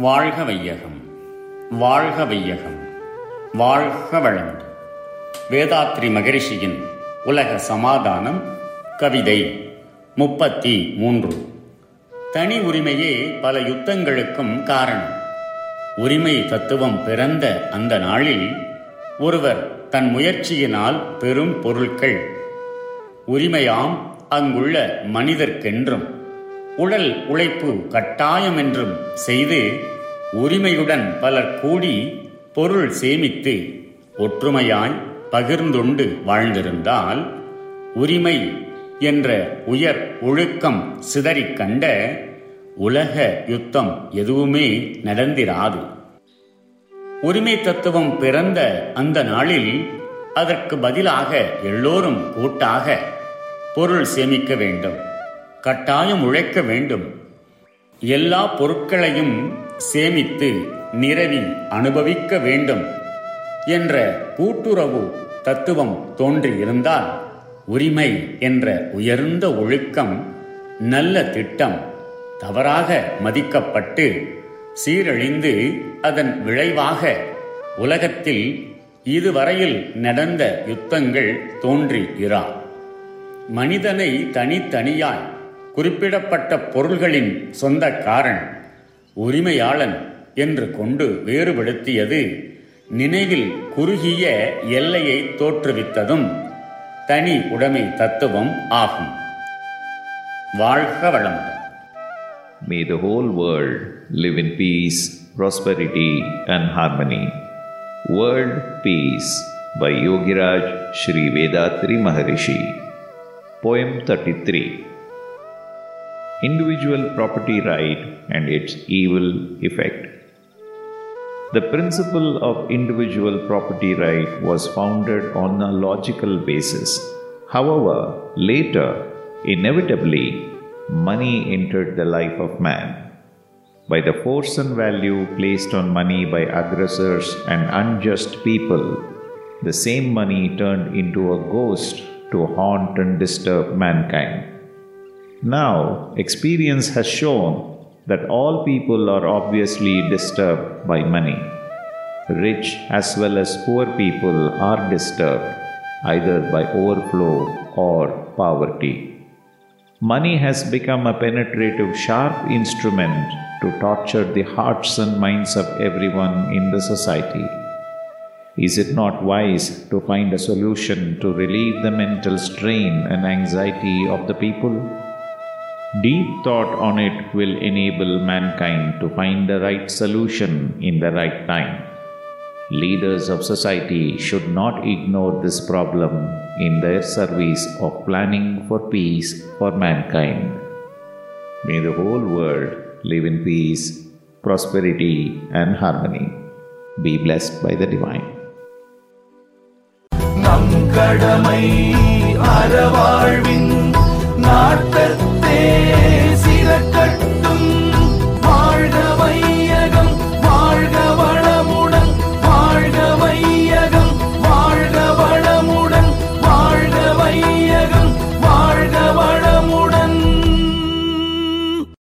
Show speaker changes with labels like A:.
A: வாழ்க வையகம் வாழ்க வையகம் வாழ்க வளம். வேதாத்ரி மகரிஷியின் உலக சமாதானம் கவிதை முப்பத்தி மூன்று தனி உரிமையே பல யுத்தங்களுக்கும் காரணம். உரிமை தத்துவம் பிறந்த அந்த நாளில் ஒருவர் தன் முயற்சியினால் பெரும் பொருட்கள் உரிமையாம் அங்குள்ள மனிதர்க்கென்றும் உடல் உழைப்பு கட்டாயம் என்றும் செய்து உரிமையுடன் பலர் கூடி பொருள் சேமித்து ஒற்றுமையாய் பகிர்ந்துண்டு வாழ்ந்திருந்தால் உரிமை என்ற உயர் ஒழுக்கம் சிதறிக் கண்ட உலக யுத்தம் எதுவுமே நடந்திராது. உரிமை தத்துவம் பிறந்த அந்த நாளில் அதற்கு பதிலாக எல்லோரும் கூட்டாக பொருள் சேமிக்க வேண்டும். கட்டாயம் உழைக்க வேண்டும். எல்லா பொருட்களையும் சேமித்து நிரவி அனுபவிக்க வேண்டும் என்ற கூட்டுறவு தத்துவம் தோன்றியிருந்தால் உரிமை என்ற உயர்ந்த ஒழுக்கம் நல்ல திட்டம் தவறாக மதிக்கப்பட்டு சீரழிந்து அதன் விளைவாக உலகத்தில் இதுவரையில் நடந்த யுத்தங்கள் தோன்றி இரா மனிதனை தனித்தனியாய் குறிப்பிடப்பட்ட பொருள்களின் சொந்தக்காரன் உரிமையாளன் என்று கொண்டு வேறுபடுத்தியது நினைவில் குறுகிய எல்லையை தோற்றுவித்ததும் தனி உடைமை தத்துவம் ஆகும் வாழ்க வளமுடன்
B: May the whole world live in peace, prosperity, and harmony. World Peace by Yogiraj Sri Vedatri Maharishi. Poem 33 Individual Property Right and its Evil Effect. The principle of individual property right was founded on a logical basis. However, later, inevitably, money entered the life of man. By the force and value placed on money by aggressors and unjust people, the same money turned into a ghost to haunt and disturb mankind. Now, experience has shown that all people are obviously disturbed by money. Rich as well as poor people are disturbed either by overflow or poverty. Money has become a penetrative, sharp instrument to torture the hearts and minds of everyone in the society. Is it not wise to find a solution to relieve the mental strain and anxiety of the people? Deep thought on it will enable mankind to find the right solution in the right time. Leaders of society should not ignore this problem in their service of planning for peace for mankind. May the whole world live in peace, prosperity, and harmony. Be blessed by the Divine.
C: நம் கடமை அறவாழ்வின் நாட்டத்தே felicidad.